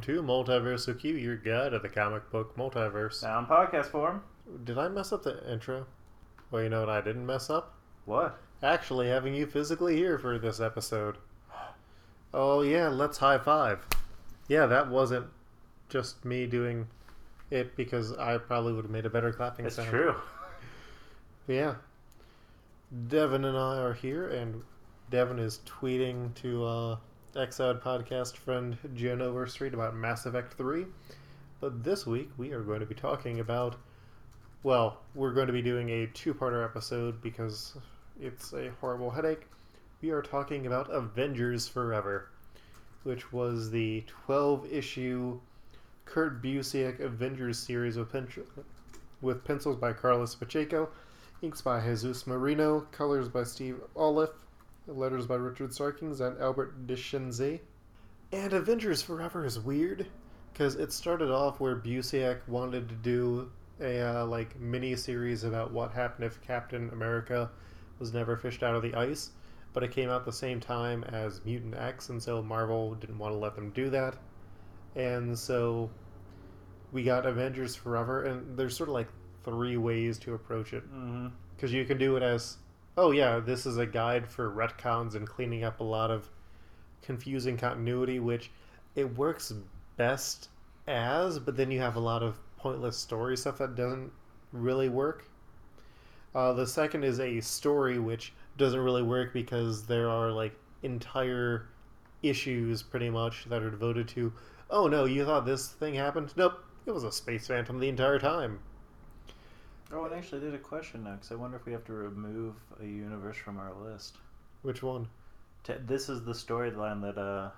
welcome to Multiverse Q, your guide of the comic book multiverse. Now in podcast form. Did I mess up the intro? Well, you know what I didn't mess up? What? Actually, having you physically here for this episode. Oh, yeah, let's high five. Yeah, that wasn't just me doing it because I probably would have made a better clapping It's sound. true. Yeah. Devin and I are here, and Devin is tweeting to uh, Exiled podcast friend Jen Overstreet about Mass Effect 3. But this week, we are going to be talking about. Well, we're going to be doing a two parter episode because it's a horrible headache. We are talking about Avengers Forever, which was the 12 issue Kurt Busiek Avengers series with, pen- with pencils by Carlos Pacheco Inks by Jesus Merino, colors by Steve Oliff, letters by Richard Starkings and Albert Deschesne. And Avengers Forever is weird because it started off where Busiek wanted to do a uh, like mini series about what happened if Captain America was never fished out of the ice, but it came out the same time as Mutant X, and so Marvel didn't want to let them do that, and so we got Avengers Forever, and there's sort of like three ways to approach it Mm-hmm. because you can do it as oh yeah this is a guide for retcons and cleaning up a lot of confusing continuity which it works best as but then you have a lot of pointless story stuff that doesn't really work. Uh, the second is a story which doesn't really work because there are like entire issues pretty much that are devoted to oh no you thought this thing happened? Nope it was a space phantom the entire time Oh, and actually, there's a question now because I wonder if we have to remove a universe from our list. which one T- this is the storyline that uh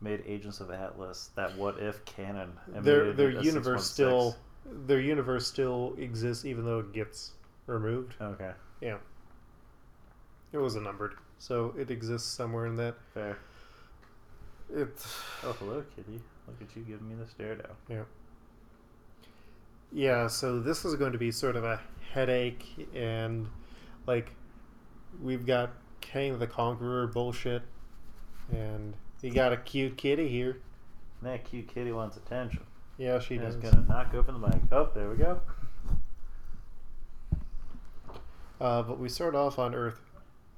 made Agents of Atlas that what if canon. and their their universe still their universe still exists even though it gets removed. Okay, Yeah. It was a numbered, so it exists somewhere in that. fair. It's Oh, hello, kitty. Look at you giving me the stare down. yeah. Yeah, so this is going to be sort of a headache, and like we've got Kang the Conqueror bullshit, and you got a cute kitty here. And That cute kitty wants attention. Yeah, she She does. gonna knock open the mic. Oh, there we go. Uh, but we start off on Earth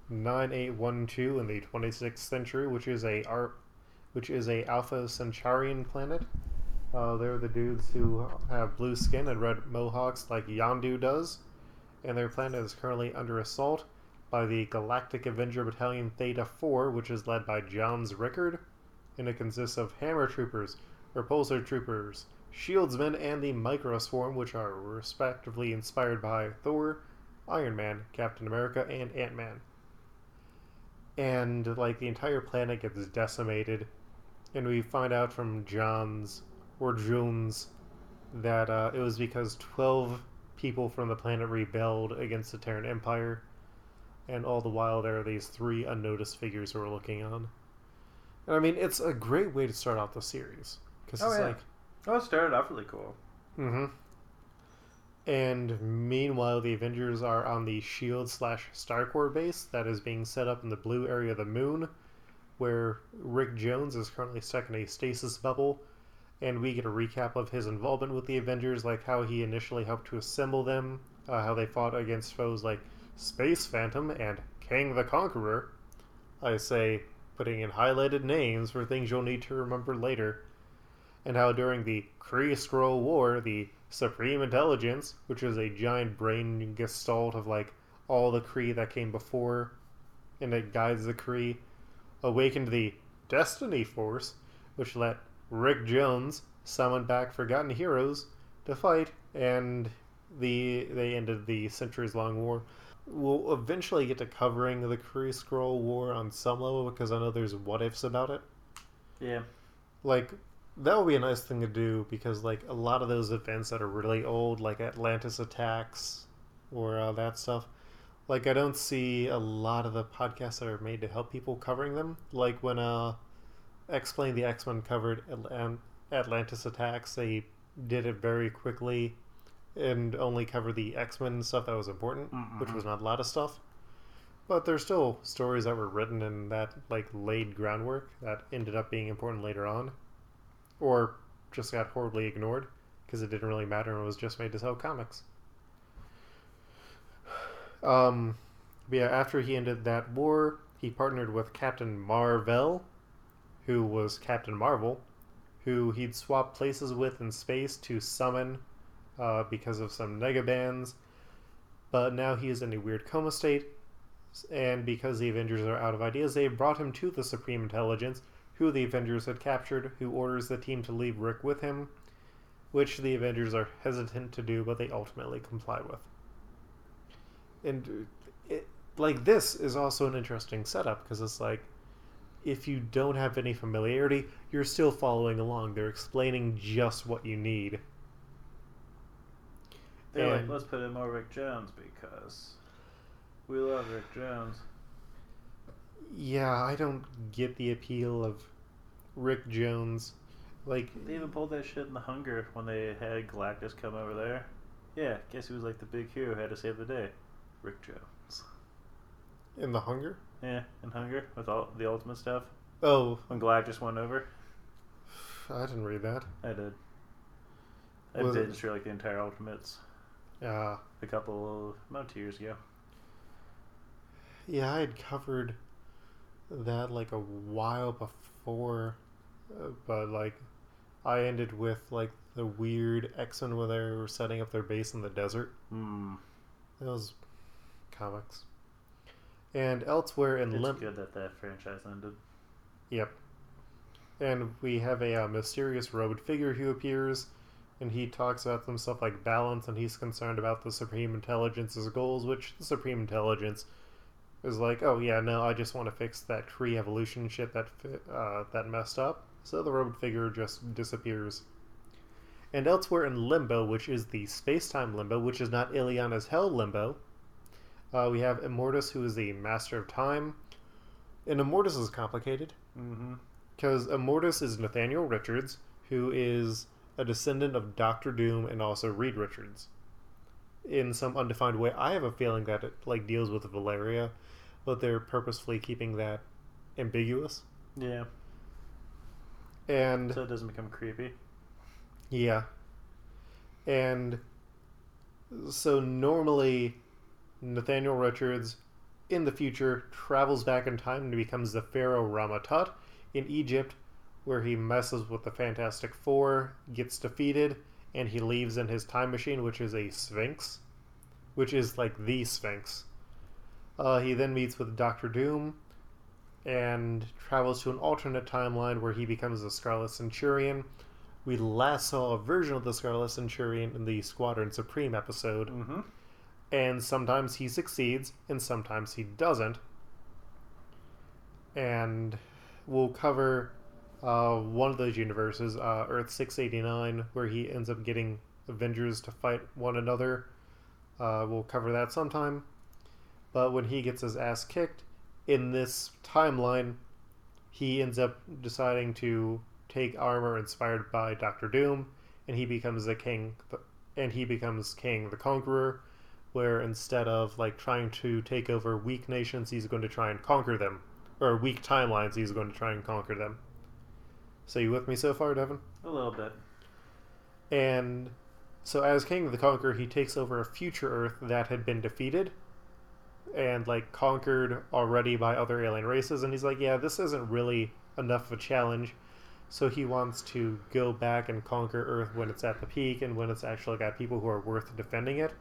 9812 in the 26th century, which is a which is a Alpha Centaurian planet. Uh, they're the dudes who have blue skin and red mohawks like Yondu does, and their planet is currently under assault by the Galactic Avenger Battalion Theta 4, which is led by Johns Rickard, and it consists of Hammer Troopers, Repulsor Troopers, Shieldsmen, and the Microswarm, which are respectively inspired by Thor, Iron Man, Captain America, and Ant Man. And like the entire planet gets decimated, and we find out from John's or Jones that uh, it was because twelve people from the planet rebelled against the Terran Empire, and all the while there are these three unnoticed figures who are looking on. And I mean, it's a great way to start out the series because Oh, it's yeah. like Oh, it started off really cool. Mm-hmm. And meanwhile, the Avengers are on the Shield slash Starcore base that is being set up in the blue area of the moon, where Rick Jones is currently stuck in a stasis bubble. And we get a recap of his involvement with the Avengers, like how he initially helped to assemble them, uh, how they fought against foes like Space Phantom and Kang the Conqueror. I say, putting in highlighted names for things you'll need to remember later and how during the Kree Skrull War, the Supreme Intelligence, which is a giant brain gestalt of like all the Kree that came before, and it guides the Kree, awakened the Destiny Force, which let Rick Jones summoned back forgotten heroes to fight, and the they ended the centuries-long war. We'll eventually get to covering the Kree Skrull War on some level because I know there's what ifs about it Yeah. like that would be a nice thing to do because like a lot of those events that are really old like atlantis attacks or uh, that stuff like i don't see a lot of the podcasts that are made to help people covering them like when uh explain the x-men covered Atlant- atlantis attacks. They did it very quickly and only covered the x-men stuff that was important which was not a lot of stuff. But there's still stories that were written and that like laid groundwork that ended up being important later on or just got horribly ignored because it didn't really matter and was just made to sell comics. Um, but yeah, after he ended that war, he partnered with Captain Marvel, who was Captain Marvel, who he'd swapped places with in space to summon uh, because of some negabands. But now he is in a weird coma state, and because the Avengers are out of ideas, they brought him to the Supreme Intelligence, who the Avengers had captured, who orders the team to leave Rick with him, which the Avengers are hesitant to do, but they ultimately comply with. And it, like this is also an interesting setup because it's like if you don't have any familiarity, you're still following along. They're explaining just what you need. They're And- like, let's put in more Rick Jones because we love Rick Jones. Yeah, I don't get the appeal of Rick Jones. Like, They even pulled that shit in the Hunger when they had Galactus come over there. Yeah, guess he was like the big hero who had to save the day? Rick Jones. in The Hunger? Yeah, in Hunger with all the ultimate stuff. Oh, When Galactus went over, I didn't read that. I did. I Was it- binged through like the entire Ultimates Uh, a couple about two years ago. yeah, I had covered that like a while before, uh, but like I ended with like the weird X-Men where they were setting up their base in the desert. Hmm. Those comics. And elsewhere in Limbo. It's Limp, good that that franchise ended. Yep. And we have a uh, mysterious robed figure who appears, and he talks about some stuff like balance, and he's concerned about the Supreme Intelligence's goals, which the Supreme Intelligence is like, oh yeah, no, I just want to fix that Kree evolution shit that uh, that messed up. So the robed figure just disappears. And elsewhere in Limbo, which is the space-time Limbo, which is not Illyana's Hell Limbo, uh, we have Immortus, who is the Master of Time. And Immortus is complicated Mm-hmm. because Immortus is Nathaniel Richards, who is a descendant of Doctor Doom and also Reed Richards. In some undefined way, I have a feeling that it like deals with Valeria, but they're purposefully keeping that ambiguous. Yeah. And So it doesn't become creepy. yeah, and so normally Nathaniel Richards in the future travels back in time and becomes the Pharaoh Rama-Tut in Egypt, where he messes with the Fantastic Four, gets defeated, and he leaves in his time machine, which is a Sphinx, which is like the Sphinx. Uh, he then meets with Doctor Doom and travels to an alternate timeline where he becomes the Scarlet Centurion. We last saw a version of the Scarlet Centurion in the Squadron Supreme episode Mm-hmm. And sometimes he succeeds and sometimes he doesn't. And we'll cover uh, one of those universes uh, earth 689 where he ends up getting avengers to fight one another. Uh, we'll cover that sometime. But when he gets his ass kicked in this timeline he ends up deciding to take armor inspired by dr doom and he becomes the king and he becomes Kang the conqueror where instead of like trying to take over weak nations, he's going to try and conquer them, or weak timelines, he's going to try and conquer them. So you with me so far, Devin? A little bit. And so as Kang of the Conqueror, he takes over a future Earth that had been defeated and like conquered already by other alien races, and he's like, yeah, this isn't really enough of a challenge. So he wants to go back and conquer Earth when it's at the peak and when it's actually got people who are worth defending it.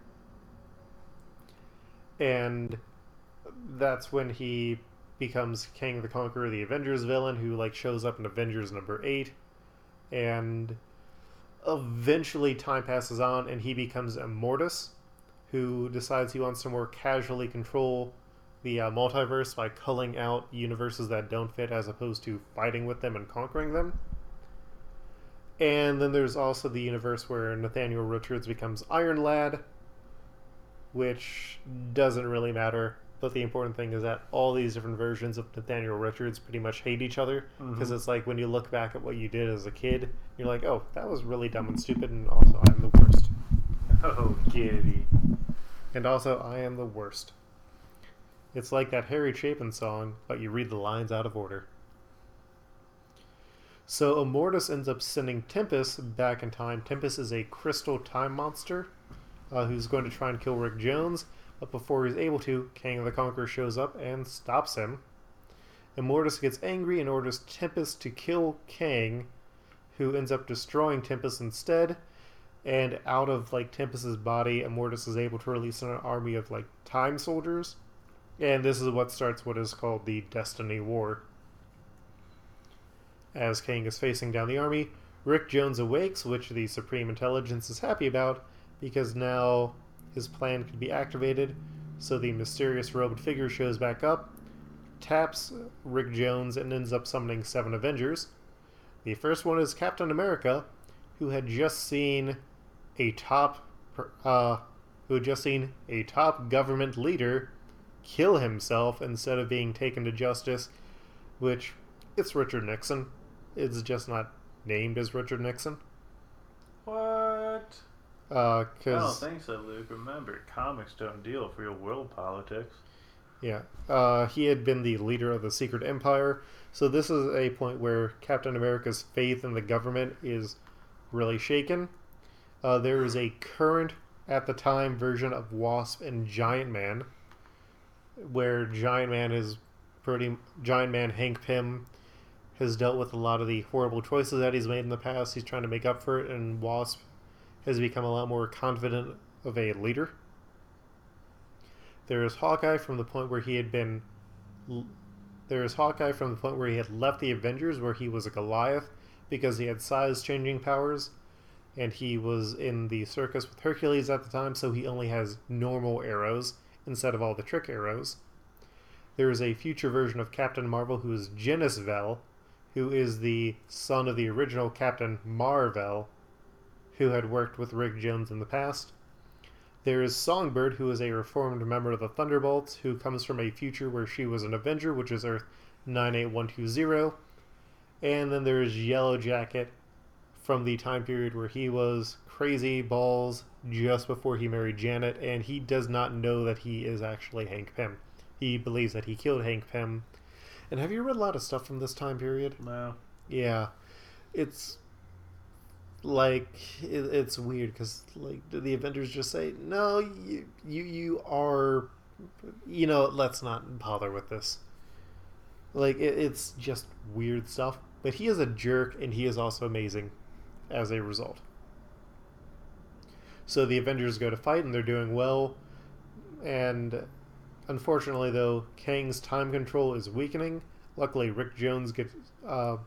And that's when he becomes Kang the Conqueror, the Avengers villain, who like shows up in Avengers number eight, and eventually time passes on, and he becomes Immortus, who decides he wants to more casually control the uh, multiverse by culling out universes that don't fit, as opposed to fighting with them and conquering them. And then there's also the universe where Nathaniel Richards becomes Iron Lad, which doesn't really matter. But the important thing is that all these different versions of Nathaniel Richards pretty much hate each other because Mhm. it's like when you look back at what you did as a kid, you're like, oh, that was really dumb and stupid, and also I'm the worst. Oh, giddy. And also, I am the worst. It's like that Harry Chapin song, but you read the lines out of order. So Immortus ends up sending Tempest back in time. Tempest is a crystal time monster uh, who's going to try and kill Rick Jones, but before he's able to, Kang the Conqueror shows up and stops him. Immortus gets angry and orders Tempest to kill Kang, who ends up destroying Tempest instead. And out of like Tempest's body, Immortus is able to release an army of like time soldiers. And this is what starts what is called the Destiny War. As Kang is facing down the army, Rick Jones awakes, which the Supreme Intelligence is happy about because now his plan could be activated. So the mysterious robed figure shows back up, taps Rick Jones, and ends up summoning seven Avengers. The first one is Captain America, who had just seen a top, uh, who had just seen a top government leader kill himself instead of being taken to justice, which it's Richard Nixon. It's just not named as Richard Nixon. What? Uh, I don't think so, Luke. Remember, comics don't deal with real world politics. yeah, uh, he had been the leader of the Secret Empire. So this is a point where Captain America's faith in the government is really shaken. Uh, there is a current at the time version of Wasp and Giant Man, where Giant Man is pretty Giant Man Hank Pym has dealt with a lot of the horrible choices that he's made in the past. He's trying to make up for it, and Wasp has become a lot more confident of a leader. There is Hawkeye from the point where he had been. There is Hawkeye from the point where he had left the Avengers, where he was a Goliath because he had size changing powers, and he was in the circus with Hercules at the time, so he only has normal arrows instead of all the trick arrows. There is a future version of Captain Marvel who is Genis-Vell, who is the son of the original Captain Marvel, who had worked with Rick Jones in the past. There is Songbird, who is a reformed member of the Thunderbolts, who comes from a future where she was an Avenger, which is Earth 98120. And then there is Yellow Jacket from the time period where he was crazy balls just before he married Janet, and he does not know that he is actually Hank Pym. He believes that he killed Hank Pym. And have you read a lot of stuff from this time period? No. Yeah, it's like it, it's weird because like the Avengers just say no, you you you are, you know, let's not bother with this. Like it, it's just weird stuff. But he is a jerk, and he is also amazing, as a result. So the Avengers go to fight, and they're doing well. And unfortunately, though, Kang's time control is weakening. Luckily, Rick Jones gets uh,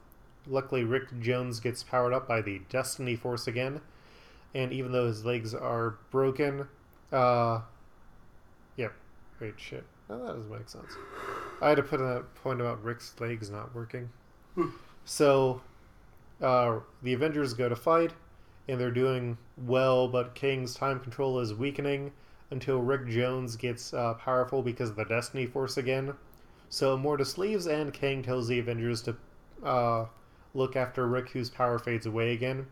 luckily Rick Jones gets powered up by the Destiny Force again, and even though his legs are broken, uh, yep, great shit. Oh, that doesn't make sense. I had to put in that point about Rick's legs not working. so, uh, the Avengers go to fight, and they're doing well, but Kang's time control is weakening until Rick Jones gets uh, powerful because of the Destiny Force again. So Immortus leaves, and Kang tells the Avengers to uh, look after Rick, whose power fades away again.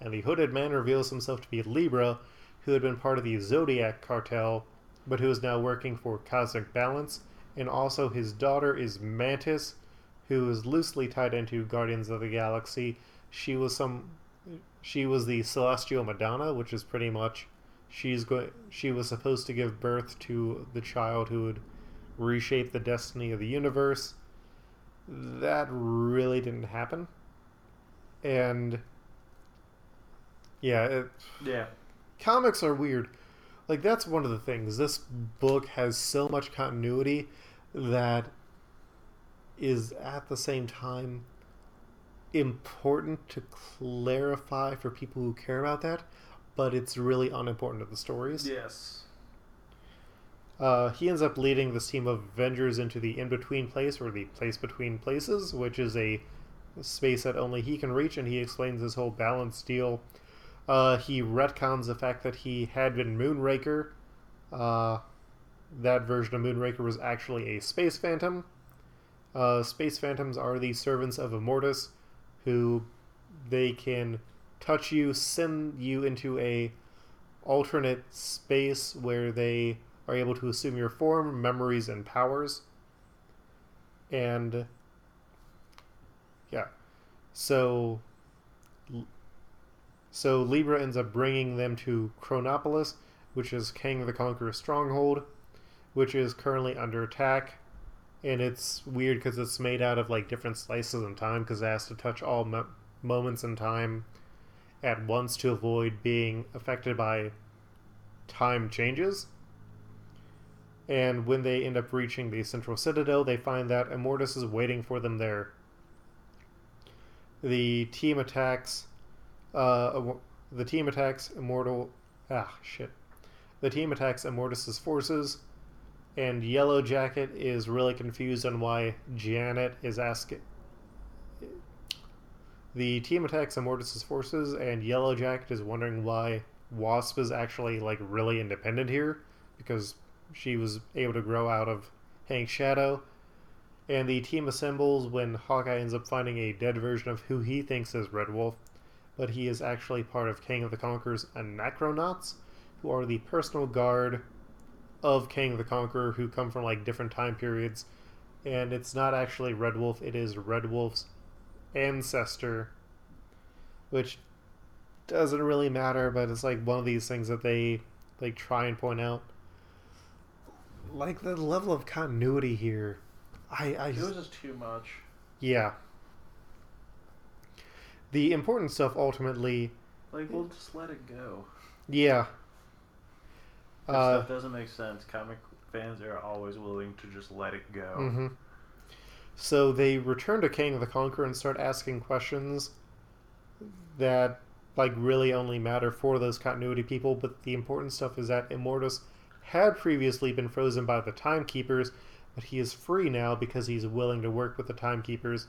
And the hooded man reveals himself to be Libra, who had been part of the Zodiac cartel, but who is now working for Cosmic Balance. And also, his daughter is Mantis, who is loosely tied into Guardians of the Galaxy. She was some, she was the Celestial Madonna, which is pretty much, she's going. She was supposed to give birth to the child who would reshape the destiny of the universe that really didn't happen. And yeah, it, Yeah. comics are weird. Like that's one of the things. This book has so much continuity that is at the same time important to clarify for people who care about that, but it's really unimportant to the stories. Yes. Uh, he ends up leading this team of Avengers into the in between place, or the place between places, which is a space that only he can reach, and he explains his whole balance deal. Uh, he retcons the fact that he had been Moonraker. Uh, that version of Moonraker was actually a Space Phantom. Uh, Space Phantoms are the servants of Immortus, who they can touch you, send you into a alternate space where they are able to assume your form, memories, and powers. And yeah, So, so Libra ends up bringing them to Chronopolis, which is Kang the Conqueror's stronghold, which is currently under attack. And it's weird because it's made out of like different slices in time because it has to touch all mo- moments in time at once to avoid being affected by time changes. And when they end up reaching the central citadel, they find that Immortus is waiting for them there. The team attacks. Uh, the team attacks Immortal. Ah, shit. The team attacks Immortus's forces, and Yellow Jacket is really confused on why Janet is asking. The team attacks Immortus's forces, and Yellow Jacket is wondering why Wasp is actually like really independent here, because she was able to grow out of Hank's shadow. And the team assembles when Hawkeye ends up finding a dead version of who he thinks is Red Wolf, but he is actually part of Kang of the Conqueror's Anachronauts, who are the personal guard of Kang of the Conqueror, who come from like different time periods. And it's not actually Red Wolf, it is Red Wolf's ancestor, which doesn't really matter, but it's like one of these things that they like try and point out like the level of continuity here. I, I It was just too much. yeah. The important stuff ultimately, Like, we'll just let it go. yeah. If Uh, stuff doesn't make sense. Comic fans are always willing to just let it go. hmm So they return to Kang of the Conqueror and start asking questions that like really only matter for those continuity people. But the important stuff is that Immortus had previously been frozen by the Timekeepers, but he is free now because he's willing to work with the Timekeepers,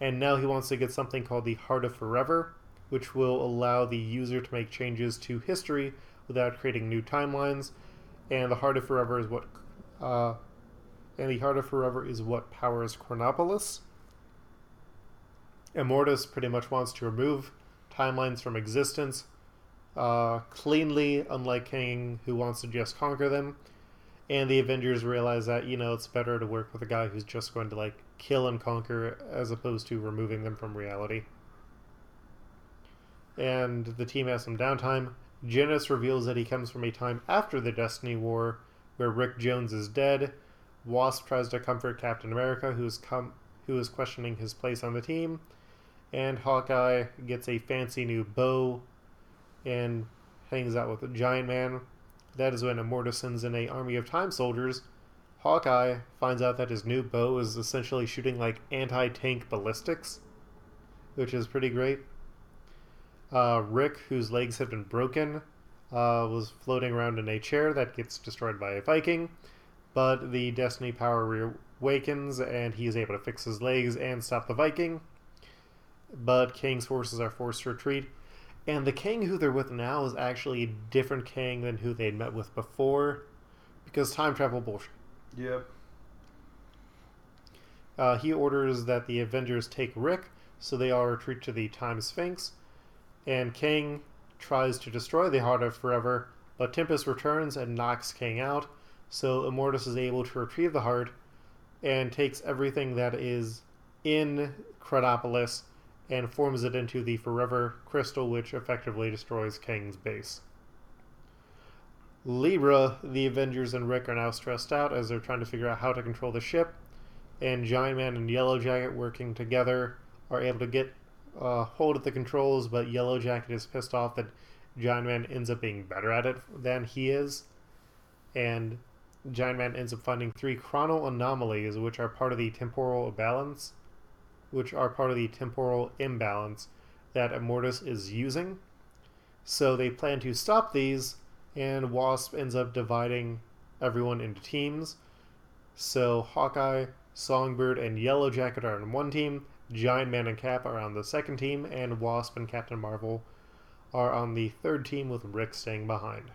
and now he wants to get something called the Heart of Forever, which will allow the user to make changes to history without creating new timelines. And the Heart of Forever is what, uh, and the Heart of Forever is what powers Chronopolis. Immortus pretty much wants to remove timelines from existence uh, cleanly, unlike Kang, who wants to just conquer them. And the Avengers realize that, you know, it's better to work with a guy who's just going to, like, kill and conquer as opposed to removing them from reality. And the team has some downtime. Genis reveals that he comes from a time after the Destiny War, where Rick Jones is dead. Wasp tries to comfort Captain America, who is com- who is questioning his place on the team, and Hawkeye gets a fancy new bow and hangs out with a giant man. That is when Immortus sends in a army of time soldiers. Hawkeye finds out that his new bow is essentially shooting like anti-tank ballistics, which is pretty great. Uh, Rick, whose legs have been broken, uh, was floating around in a chair that gets destroyed by a Viking, but the Destiny power reawakens and he is able to fix his legs and stop the Viking. But Kang's forces are forced to retreat, and the king who they're with now is actually a different king than who they'd met with before, because time travel bullshit. Yep. Uh, he orders that the Avengers take Rick, so they all retreat to the Time Sphinx, and Kang tries to destroy the Heart of Forever, but Tempest returns and knocks Kang out, so Immortus is able to retrieve the heart and takes everything that is in Chronopolis and forms it into the Forever Crystal, which effectively destroys Kang's base. Libra, the Avengers, and Rick are now stressed out as they're trying to figure out how to control the ship, and Giant Man and Yellow Jacket working together are able to get uh, hold of the controls, but Yellow Jacket is pissed off that Giant Man ends up being better at it than he is, and Giant Man ends up finding three chronal anomalies, which are part of the temporal balance, which are part of the temporal imbalance that Immortus is using. So they plan to stop these, and Wasp ends up dividing everyone into teams. So Hawkeye, Songbird, and Yellow Jacket are on one team, Giant Man and Cap are on the second team, and Wasp and Captain Marvel are on the third team with Rick staying behind.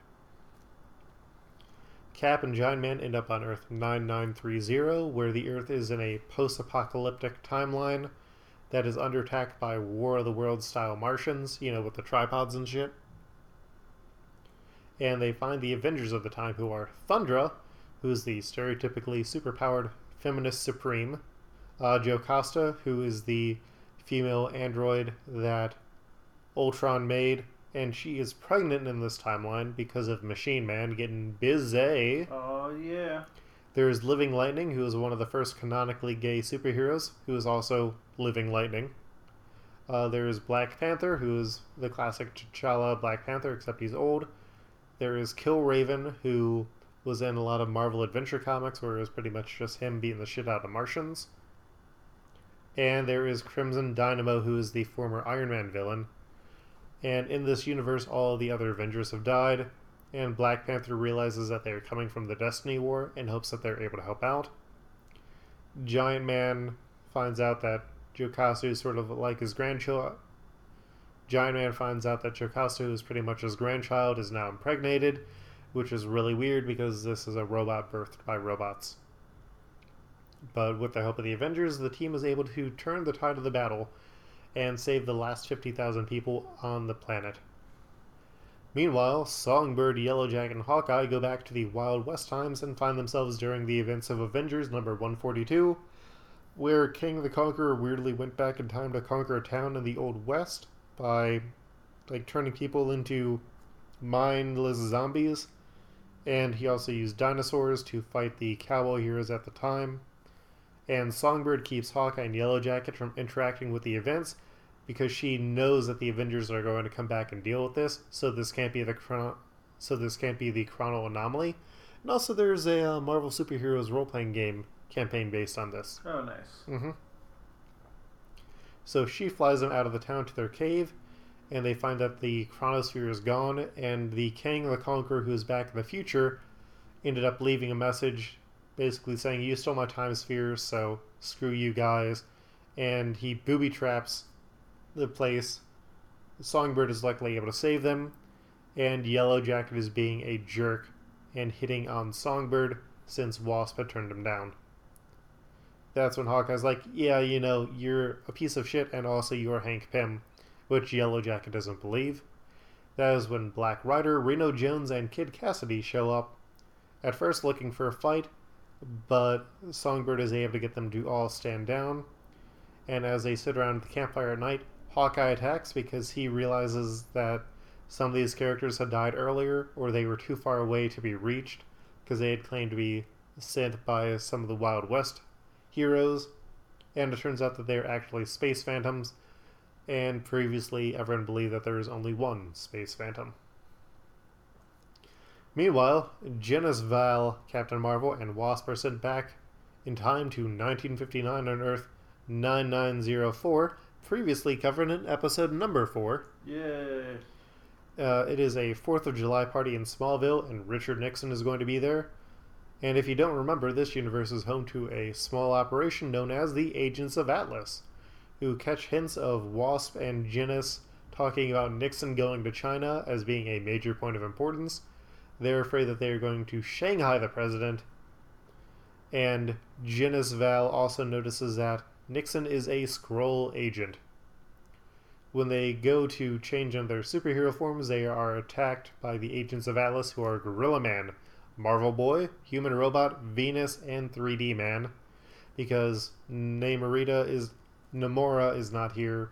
Cap and Giant Man end up on Earth 9930, where the Earth is in a post apocalyptic timeline that is under attack by War of the Worlds style Martians, you know, with the tripods and shit. And they find the Avengers of the time, who are Thundra, who's the stereotypically superpowered feminist supreme, uh, Jocasta, who is the female android that Ultron made, and she is pregnant in this timeline because of Machine Man getting busy. Oh yeah. There's Living Lightning, who is one of the first canonically gay superheroes, who is also Living Lightning. Uh, there's Black Panther, who is the classic T'Challa Black Panther, except he's old. There is Killraven, who was in a lot of Marvel Adventure comics, where it was pretty much just him beating the shit out of Martians. And there is Crimson Dynamo, who is the former Iron Man villain. And in this universe, all of the other Avengers have died, and Black Panther realizes that they are coming from the Destiny War and hopes that they're able to help out. Giant Man finds out that Jocasta is sort of like his grandchild. Giant Man finds out that Jocasta, is pretty much his grandchild, is now impregnated, which is really weird because this is a robot birthed by robots. But with the help of the Avengers, the team is able to turn the tide of the battle and save the last 50,000 people on the planet. Meanwhile, Songbird, Yellowjacket, and Hawkeye go back to the Wild West times and find themselves during the events of Avengers number 142, where Kang the Conqueror weirdly went back in time to conquer a town in the Old West by like turning people into mindless zombies. And he also used dinosaurs to fight the cowboy heroes at the time. And Songbird keeps Hawkeye and Yellowjacket from interacting with the events because she knows that the Avengers are going to come back and deal with this. So this can't be the chron- so this can't be the chrono anomaly. And also, there's a uh, Marvel superheroes role playing game campaign based on this. Oh nice. Mm-hmm. So she flies them out of the town to their cave, and they find that the chronosphere is gone, and the Kang the Conqueror, who is back in the future, ended up leaving a message basically saying, You stole my time sphere, so screw you guys. And he booby traps the place. Songbird is luckily able to save them, and Yellowjacket is being a jerk and hitting on Songbird since Wasp had turned him down. That's when Hawkeye's like, Yeah, you know, you're a piece of shit, and also you're Hank Pym, which Yellowjacket doesn't believe. That is when Black Rider, Reno Jones, and Kid Cassidy show up, at first looking for a fight, but Songbird is able to get them to all stand down. And as they sit around the campfire at night, Hawkeye attacks because he realizes that some of these characters had died earlier or they were too far away to be reached because they had claimed to be sent by some of the Wild West heroes. And it turns out that they're actually space phantoms. And previously, everyone believed that there was only one space phantom. Meanwhile, Genevieve, Captain Marvel, and Wasp are sent back in time to 1959 on Earth 9904, previously covered in episode number 4. Yay. Uh, it is a 4th of July party in Smallville, and Richard Nixon is going to be there. And if you don't remember, this universe is home to a small operation known as the Agents of Atlas, who catch hints of Wasp and Genis talking about Nixon going to China as being a major point of importance. They're afraid that they are going to Shanghai the president. And Genis-Vell also notices that Nixon is a Skrull agent. When they go to change in their superhero forms, they are attacked by the agents of Atlas, who are Gorilla Man, Marvel Boy, Human Robot, Venus, and 3D Man, because Namorita is Namora is not here,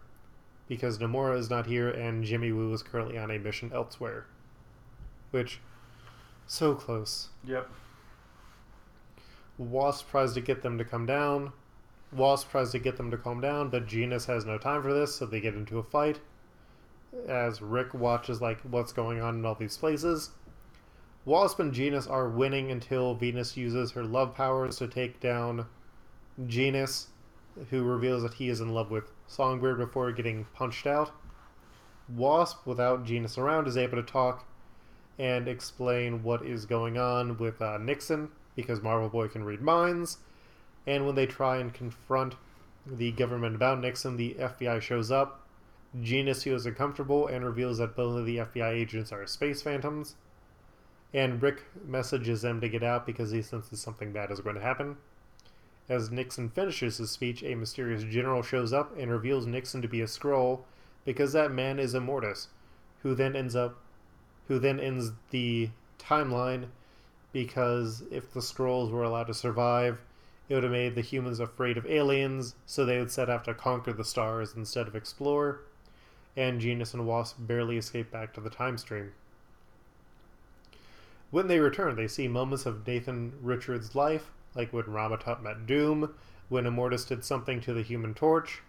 because Namora is not here, and Jimmy Woo is currently on a mission elsewhere. Which, so close. Yep. Wasp tries to get them to come down. Wasp tries to get them to calm down, but Genis has no time for this, so they get into a fight. As Rick watches like what's going on in all these places. Wasp and Genis are winning until Venus uses her love powers to take down Genis, who reveals that he is in love with Songbird before getting punched out. Wasp, without Genus around, is able to talk and explain what is going on with uh, Nixon because Marvel Boy can read minds. And when they try and confront the government about Nixon, the FBI shows up. Genis feels uncomfortable and reveals that both of the FBI agents are space phantoms. And Rick messages them to get out because he senses something bad is going to happen. As Nixon finishes his speech, a mysterious general shows up and reveals Nixon to be a Skrull because that man is Immortus, who then ends up who then ends the timeline because if the Skrulls were allowed to survive, it would have made the humans afraid of aliens, so they would set out to conquer the stars instead of explore. And Genis and Wasp barely escape back to the time stream. When they return, they see moments of Nathan Richards' life, like when Rama-Tut met Doom, when Immortus did something to the Human Torch,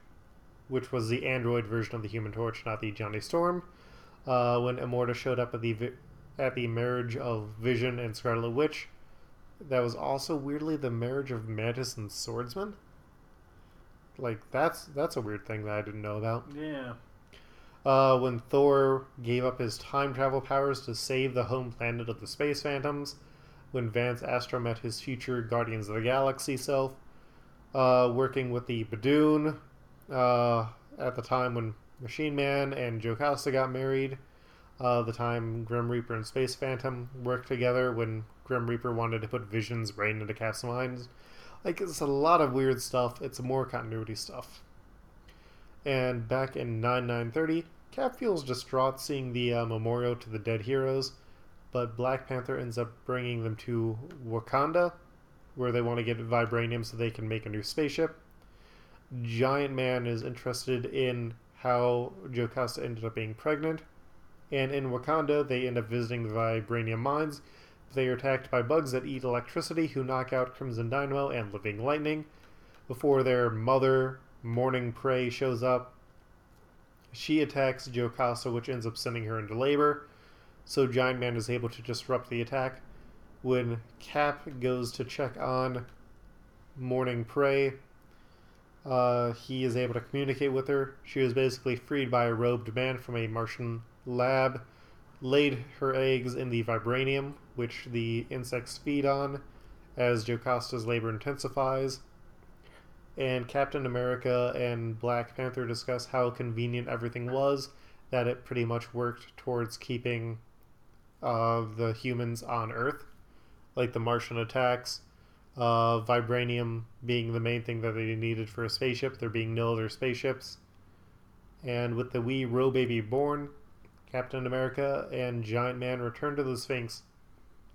which was the android version of the Human Torch, not the Johnny Storm. Uh, when Immortus showed up at the vi- at the marriage of Vision and Scarlet Witch, that was also weirdly the marriage of Mantis and Swordsman. Like that's that's a weird thing that I didn't know about. Yeah. Uh, when Thor gave up his time travel powers to save the home planet of the Space Phantoms, when Vance Astro met his future Guardians of the Galaxy self, uh, working with the Badoon, uh, at the time when Machine Man and Jocasta got married, uh, the time Grim Reaper and Space Phantom worked together when Grim Reaper wanted to put Vision's brain into Cap's mind. Like, it's a lot of weird stuff. It's more continuity stuff. And back in 9930, Cap feels distraught seeing the uh, memorial to the dead heroes, but Black Panther ends up bringing them to Wakanda, where they want to get vibranium so they can make a new spaceship. Giant Man is interested in how Jocasta ended up being pregnant, and in Wakanda, they end up visiting the vibranium mines. They are attacked by bugs that eat electricity, who knock out Crimson Dynamo and Living Lightning. Before their mother, Mourning Prey, shows up, she attacks Jocasta, which ends up sending her into labor. So Giant Man is able to disrupt the attack. When Cap goes to check on Mourning Prey, uh, he is able to communicate with her. She was basically freed by a robed man from a Martian lab, laid her eggs in the vibranium, which the insects feed on as Jocasta's labor intensifies. And Captain America and Black Panther discuss how convenient everything was, that it pretty much worked towards keeping uh, the humans on Earth, like the Martian attacks, uh, vibranium being the main thing that they needed for a spaceship. There being no other spaceships. And with the wee Ro baby born, Captain America and Giant Man return to the Sphinx,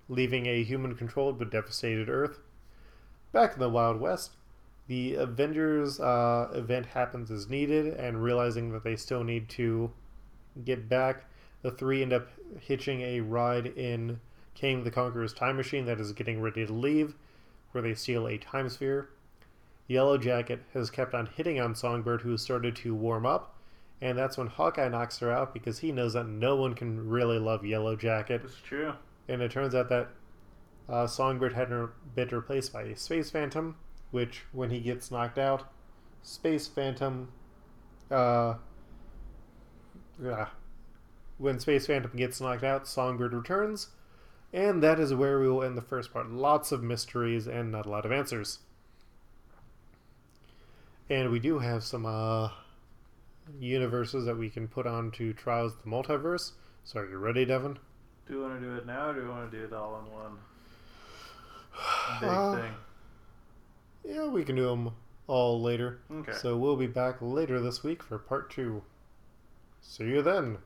leaving a human controlled but devastated Earth. Back in the Wild West, the Avengers uh, event happens as needed, and realizing that they still need to get back, the three end up hitching a ride in Kang the Conqueror's time machine that is getting ready to leave, where they steal a time sphere. Yellow Jacket has kept on hitting on Songbird, who started to warm up, and that's when Hawkeye knocks her out because he knows that no one can really love Yellow Jacket. It's true. And it turns out that uh, Songbird had been replaced by a Space Phantom, which, when he gets knocked out, Space Phantom. Uh, yeah. When Space Phantom gets knocked out, Songbird returns. And that is where we will end the first part. Lots of mysteries and not a lot of answers. And we do have some uh, universes that we can put on to Trials of the Multiverse. So are you ready, Devin? Do you want to do it now, or do you want to do it all in one big Uh, thing? Yeah, we can do them all later. Okay. So we'll be back later this week for part two. See you then.